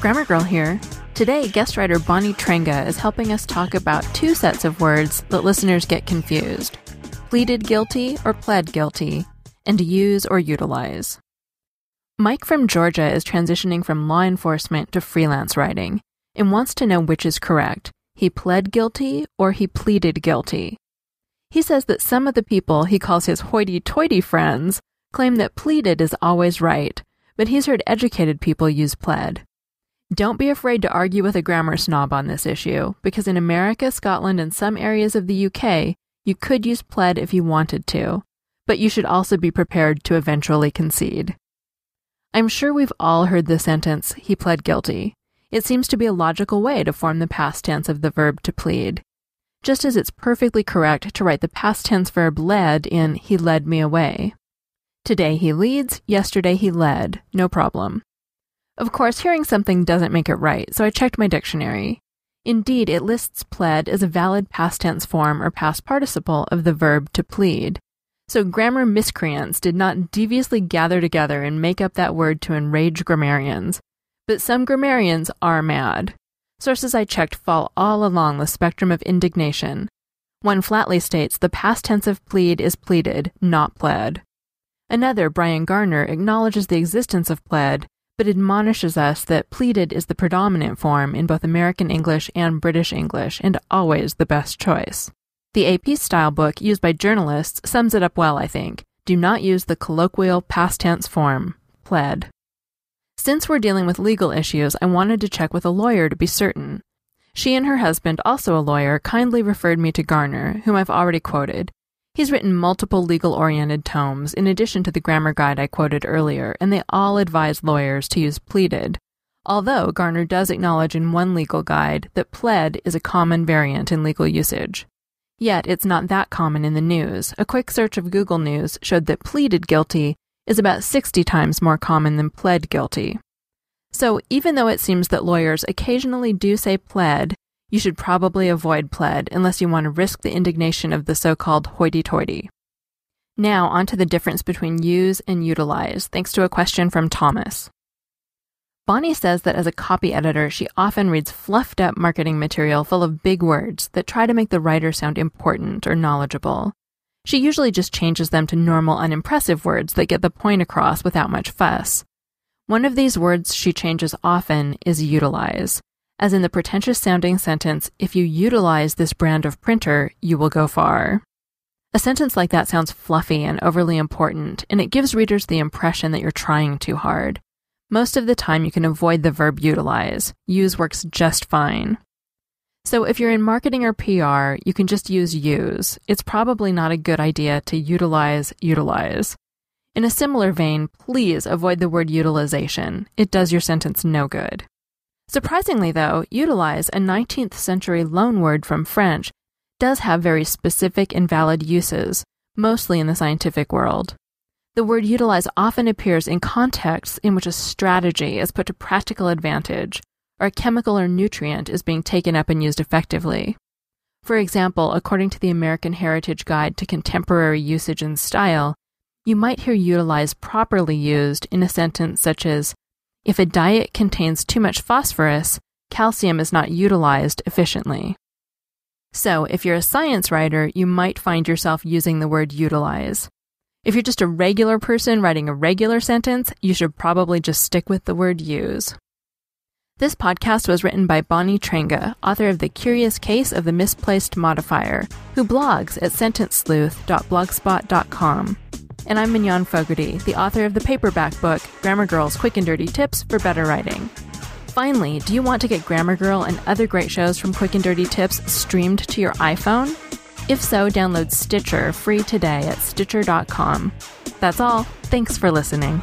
Grammar Girl here. Today, guest writer Bonnie Trenga is helping us talk about two sets of words that listeners get confused pleaded guilty or pled guilty, and use or utilize. Mike from Georgia is transitioning from law enforcement to freelance writing and wants to know which is correct. He pled guilty or he pleaded guilty. He says that some of the people he calls his hoity toity friends claim that pleaded is always right, but he's heard educated people use pled. Don't be afraid to argue with a grammar snob on this issue, because in America, Scotland, and some areas of the UK, you could use pled if you wanted to, but you should also be prepared to eventually concede. I'm sure we've all heard the sentence, he pled guilty. It seems to be a logical way to form the past tense of the verb to plead. Just as it's perfectly correct to write the past tense verb led in he led me away. Today he leads, yesterday he led, no problem. Of course, hearing something doesn't make it right, so I checked my dictionary. Indeed, it lists pled as a valid past tense form or past participle of the verb to plead. So grammar miscreants did not deviously gather together and make up that word to enrage grammarians. But some grammarians are mad. Sources I checked fall all along the spectrum of indignation. One flatly states the past tense of plead is pleaded, not pled. Another, Brian Garner, acknowledges the existence of pled but admonishes us that pleaded is the predominant form in both American English and British English, and always the best choice. The AP style book used by journalists sums it up well, I think. Do not use the colloquial past tense form, pled. Since we're dealing with legal issues, I wanted to check with a lawyer to be certain. She and her husband, also a lawyer, kindly referred me to Garner, whom I've already quoted, He's written multiple legal oriented tomes in addition to the grammar guide I quoted earlier, and they all advise lawyers to use pleaded. Although Garner does acknowledge in one legal guide that pled is a common variant in legal usage. Yet it's not that common in the news. A quick search of Google News showed that pleaded guilty is about 60 times more common than pled guilty. So even though it seems that lawyers occasionally do say pled, you should probably avoid pled unless you want to risk the indignation of the so called hoity toity. Now, on to the difference between use and utilize, thanks to a question from Thomas. Bonnie says that as a copy editor, she often reads fluffed up marketing material full of big words that try to make the writer sound important or knowledgeable. She usually just changes them to normal, unimpressive words that get the point across without much fuss. One of these words she changes often is utilize as in the pretentious sounding sentence, if you utilize this brand of printer, you will go far. A sentence like that sounds fluffy and overly important, and it gives readers the impression that you're trying too hard. Most of the time, you can avoid the verb utilize. Use works just fine. So, if you're in marketing or PR, you can just use use. It's probably not a good idea to utilize utilize. In a similar vein, please avoid the word utilization. It does your sentence no good. Surprisingly, though, utilize, a 19th century loanword from French, does have very specific and valid uses, mostly in the scientific world. The word utilize often appears in contexts in which a strategy is put to practical advantage, or a chemical or nutrient is being taken up and used effectively. For example, according to the American Heritage Guide to Contemporary Usage and Style, you might hear utilize properly used in a sentence such as, if a diet contains too much phosphorus, calcium is not utilized efficiently. So, if you're a science writer, you might find yourself using the word utilize. If you're just a regular person writing a regular sentence, you should probably just stick with the word use. This podcast was written by Bonnie Trenga, author of The Curious Case of the Misplaced Modifier, who blogs at sentencesleuth.blogspot.com. And I'm Mignon Fogarty, the author of the paperback book Grammar Girl's Quick and Dirty Tips for Better Writing. Finally, do you want to get Grammar Girl and other great shows from Quick and Dirty Tips streamed to your iPhone? If so, download Stitcher free today at Stitcher.com. That's all. Thanks for listening.